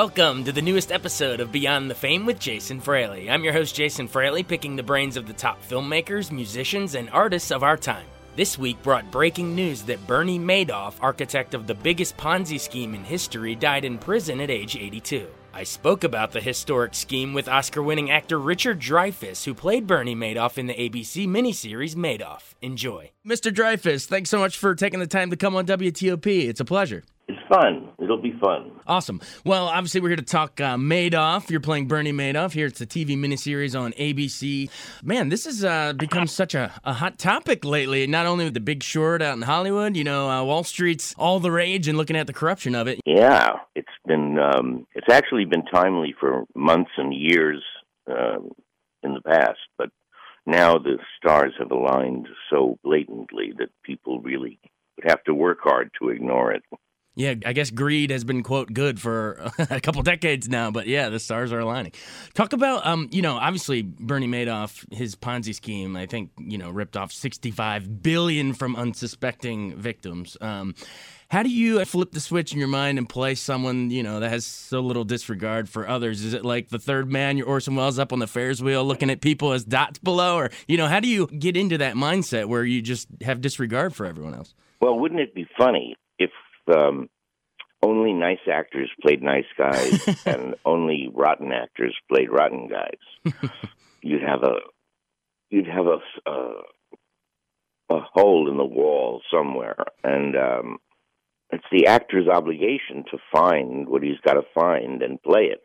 Welcome to the newest episode of Beyond the Fame with Jason Fraley. I'm your host, Jason Fraley, picking the brains of the top filmmakers, musicians, and artists of our time. This week brought breaking news that Bernie Madoff, architect of the biggest Ponzi scheme in history, died in prison at age 82. I spoke about the historic scheme with Oscar winning actor Richard Dreyfuss, who played Bernie Madoff in the ABC miniseries Madoff. Enjoy. Mr. Dreyfuss, thanks so much for taking the time to come on WTOP. It's a pleasure. Fun. It'll be fun. Awesome. Well, obviously, we're here to talk uh, Madoff. You're playing Bernie Madoff. Here it's the TV miniseries on ABC. Man, this has uh, become such a, a, hot topic lately. Not only with the big short out in Hollywood, you know, uh, Wall Street's all the rage and looking at the corruption of it. Yeah, it's been, um, it's actually been timely for months and years um, in the past, but now the stars have aligned so blatantly that people really would have to work hard to ignore it. Yeah, I guess greed has been quote good for a couple decades now, but yeah, the stars are aligning. Talk about um, you know, obviously Bernie Madoff, his Ponzi scheme, I think, you know, ripped off 65 billion from unsuspecting victims. Um, how do you flip the switch in your mind and play someone, you know, that has so little disregard for others? Is it like the third man, you're Orson Welles up on the Ferris wheel looking at people as dots below? Or, you know, how do you get into that mindset where you just have disregard for everyone else? Well, wouldn't it be funny um, only nice actors played nice guys and only rotten actors played rotten guys. you'd have a you'd have a, a a hole in the wall somewhere, and um, it's the actor's obligation to find what he's got to find and play it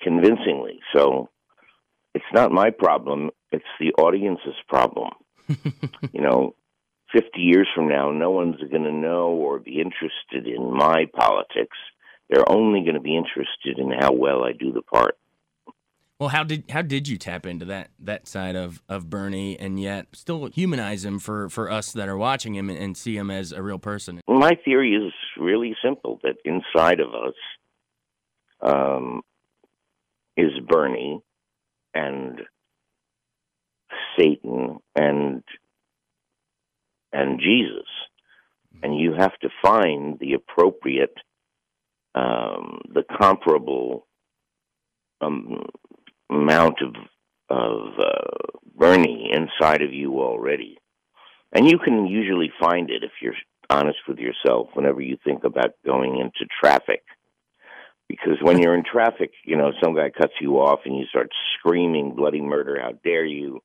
convincingly. So it's not my problem; it's the audience's problem. you know, 50 years from now, no one's going to know or be interested in my politics. They're only going to be interested in how well I do the part. Well, how did how did you tap into that that side of, of Bernie and yet still humanize him for, for us that are watching him and, and see him as a real person? Well, my theory is really simple: that inside of us um, is Bernie and Satan and and Jesus. And you have to find the appropriate, um, the comparable um, amount of of uh, Bernie inside of you already, and you can usually find it if you're honest with yourself whenever you think about going into traffic. Because when you're in traffic, you know, some guy cuts you off and you start screaming bloody murder, how dare you?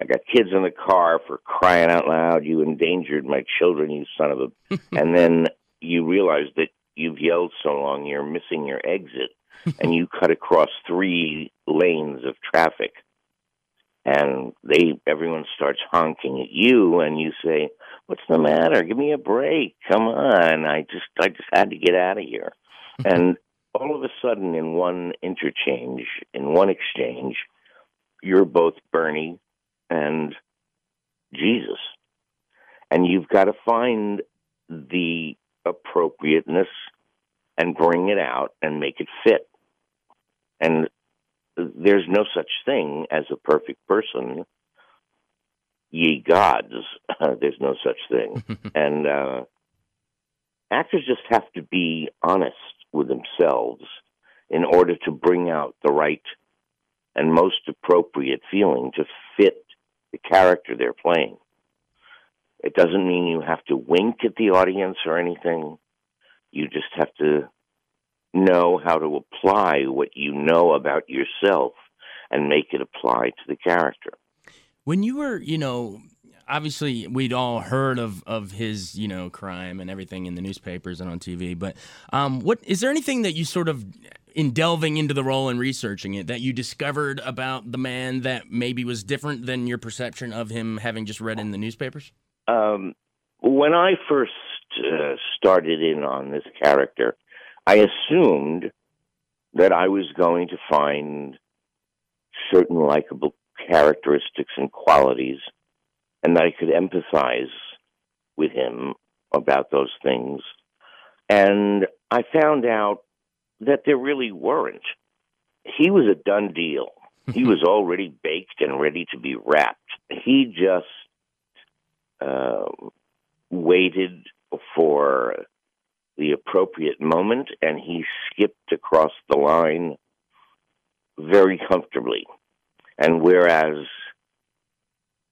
I got kids in the car for crying out loud. You endangered my children, you son of a. and then you realize that you've yelled so long you're missing your exit, and you cut across three lanes of traffic. And they, everyone starts honking at you, and you say, "What's the matter? Give me a break! Come on! I just, I just had to get out of here." and all of a sudden, in one interchange, in one exchange, you're both Bernie and Jesus. And you've got to find the appropriateness and bring it out and make it fit. And there's no such thing as a perfect person. Ye gods, there's no such thing. and uh, actors just have to be honest with themselves in order to bring out the right and most appropriate feeling to fit the character they're playing. It doesn't mean you have to wink at the audience or anything. You just have to know how to apply what you know about yourself and make it apply to the character. When you were, you know, obviously we'd all heard of, of his, you know, crime and everything in the newspapers and on TV, but um, what is there anything that you sort of in delving into the role and researching it that you discovered about the man that maybe was different than your perception of him having just read in the newspapers? Um, when I first uh, started in on this character, I assumed that I was going to find certain likable characteristics and qualities, and that I could empathize with him about those things. And I found out that there really weren't. He was a done deal. He was already baked and ready to be wrapped. He just uh, waited for the appropriate moment and he skipped across the line very comfortably. And whereas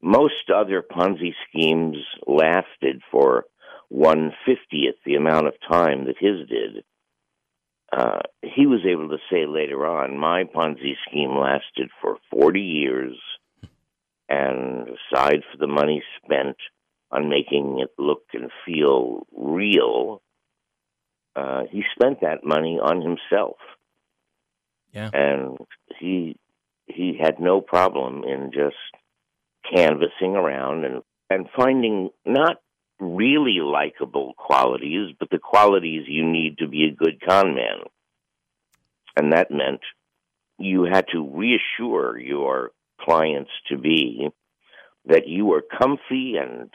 most other Ponzi schemes lasted for one fiftieth the amount of time that his did, uh, he was able to say later on, my Ponzi scheme lasted for 40 years, and aside for the money spent on making it look and feel real, uh, he spent that money on himself. Yeah. And he he had no problem in just canvassing around and and finding not really likable qualities, but the qualities you need to be a good con man. And that meant you had to reassure your clients to be that you were comfy and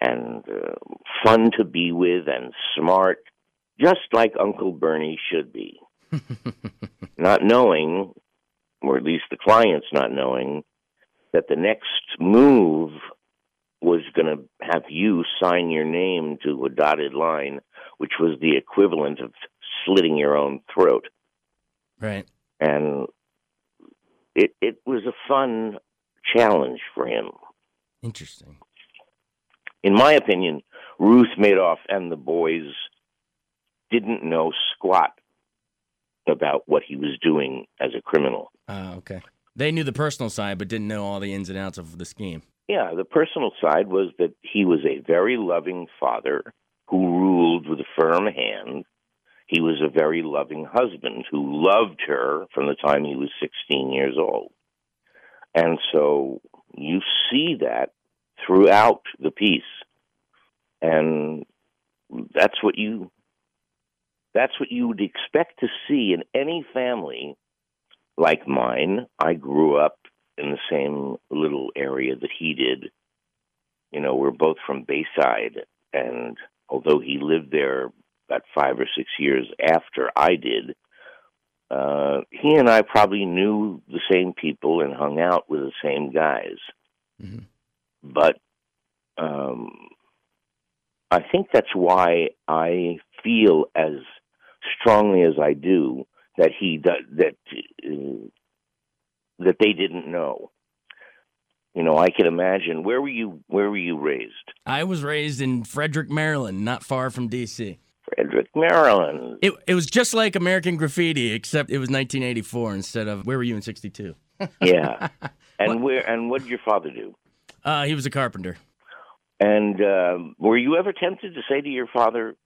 and uh, fun to be with and smart, just like Uncle Bernie should be. not knowing, or at least the clients not knowing, that the next move was going to have you sign your name to a dotted line, which was the equivalent of slitting your own throat. Right. And it it was a fun challenge for him. Interesting. In my opinion, Ruth Madoff and the boys didn't know squat about what he was doing as a criminal. Oh, okay. They knew the personal side, but didn't know all the ins and outs of the scheme. Yeah, the personal side was that he was a very loving father who ruled with a firm hand. He was a very loving husband who loved her from the time he was 16 years old. And so you see that throughout the piece. And that's what you that's what you would expect to see in any family like mine. I grew up in the same little area that he did. You know, we're both from Bayside, and although he lived there about five or six years after I did, uh, he and I probably knew the same people and hung out with the same guys. Mm-hmm. But um, I think that's why I feel as strongly as I do that he that that uh, that they didn't know. You know, I can imagine. Where were you? Where were you raised? I was raised in Frederick, Maryland, not far from D.C. Frederick, Maryland. It it was just like American Graffiti, except it was 1984 instead of where were you in '62? yeah. And where? And what did your father do? Uh, he was a carpenter. And uh, were you ever tempted to say to your father,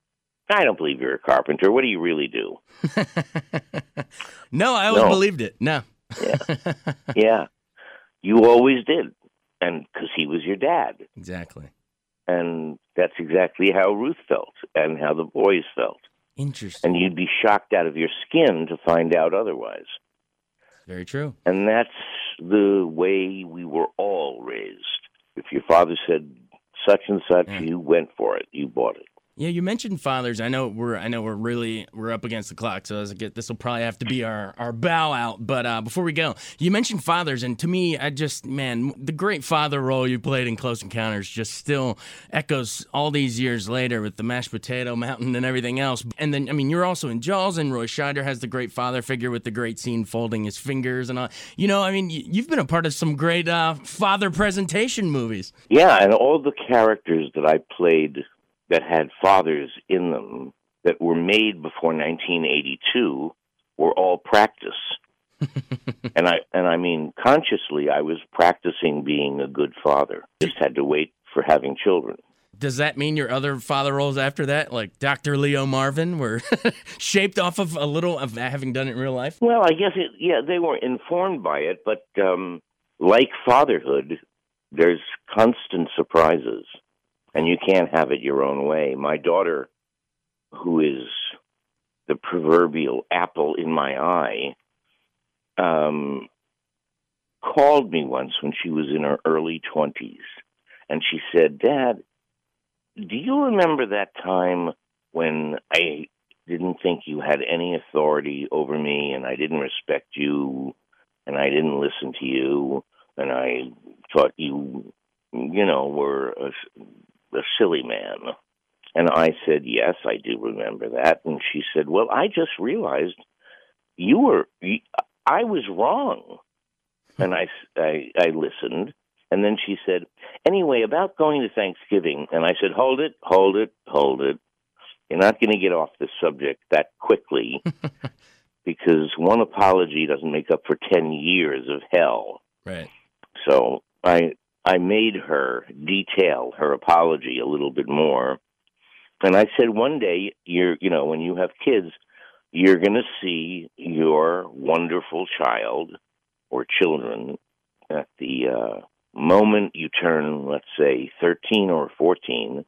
"I don't believe you're a carpenter. What do you really do?" no, I always No. believed it. No. Yeah. yeah, you always did, and because he was your dad, exactly. and that's exactly how Ruth felt and how the boys felt. Interesting. And you'd be shocked out of your skin to find out otherwise. Very true. And that's the way we were all raised. If your father said such and such, Yeah. you went for it. You bought it. Yeah, you mentioned fathers. I know we're I know we're really we're up against the clock, so this will probably have to be our our bow out. But uh, before we go, you mentioned fathers, and to me, I just man, the great father role you played in Close Encounters just still echoes all these years later with the mashed potato mountain and everything else. And then I mean, you're also in Jaws, and Roy Scheider has the great father figure with the great scene folding his fingers and all. You know, I mean, you've been a part of some great uh, father presentation movies. Yeah, and all the characters that I played that had fathers in them that were made before 1982 were all practice. and I and I mean consciously I was practicing being a good father. Just had to wait for having children. Does that mean your other father roles after that, like Dr. Leo Marvin, were shaped off of a little of having done it in real life? Well, I guess it, yeah, they were informed by it, but um, like fatherhood, there's constant surprises. And you can't have it your own way. My daughter, who is the proverbial apple in my eye, um, called me once when she was in her early 20s, and she said, Dad, do you remember that time when I didn't think you had any authority over me and I didn't respect you and I didn't listen to you and I thought you, you know, were a, a silly man? And I said, Yes, I do remember that. And she said, Well, I just realized you were, I was wrong. And I, I, I listened. And then she said, Anyway, about going to Thanksgiving. And I said, Hold it, hold it, hold it. You're not going to get off the subject that quickly because one apology doesn't make up for 10 years of hell. Right. So I I made her detail her apology a little bit more. And I said one day you're you know when you have kids you're going to see your wonderful child or children at the uh, moment you turn, let's say, 13 or 14,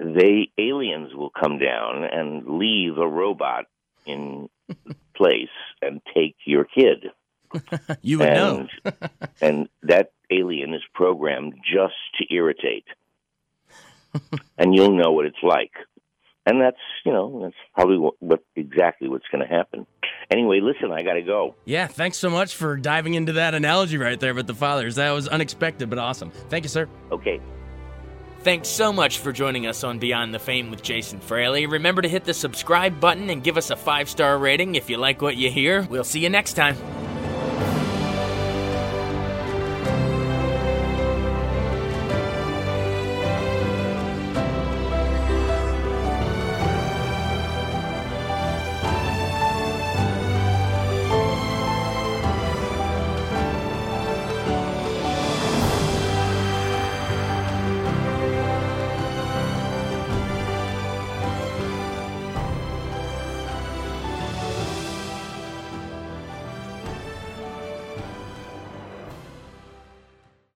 they aliens will come down and leave a robot in place and take your kid. you would and, know. and that alien is programmed just to irritate. and you'll know what it's like and that's you know that's probably what, what exactly what's going to happen. Anyway, listen, I got to go. Yeah, thanks so much for diving into that analogy right there with the fathers. That was unexpected but awesome. Thank you, sir. Okay. Thanks so much for joining us on Beyond the Fame with Jason Fraley. Remember to hit the subscribe button and give us a five star rating if you like what you hear. We'll see you next time.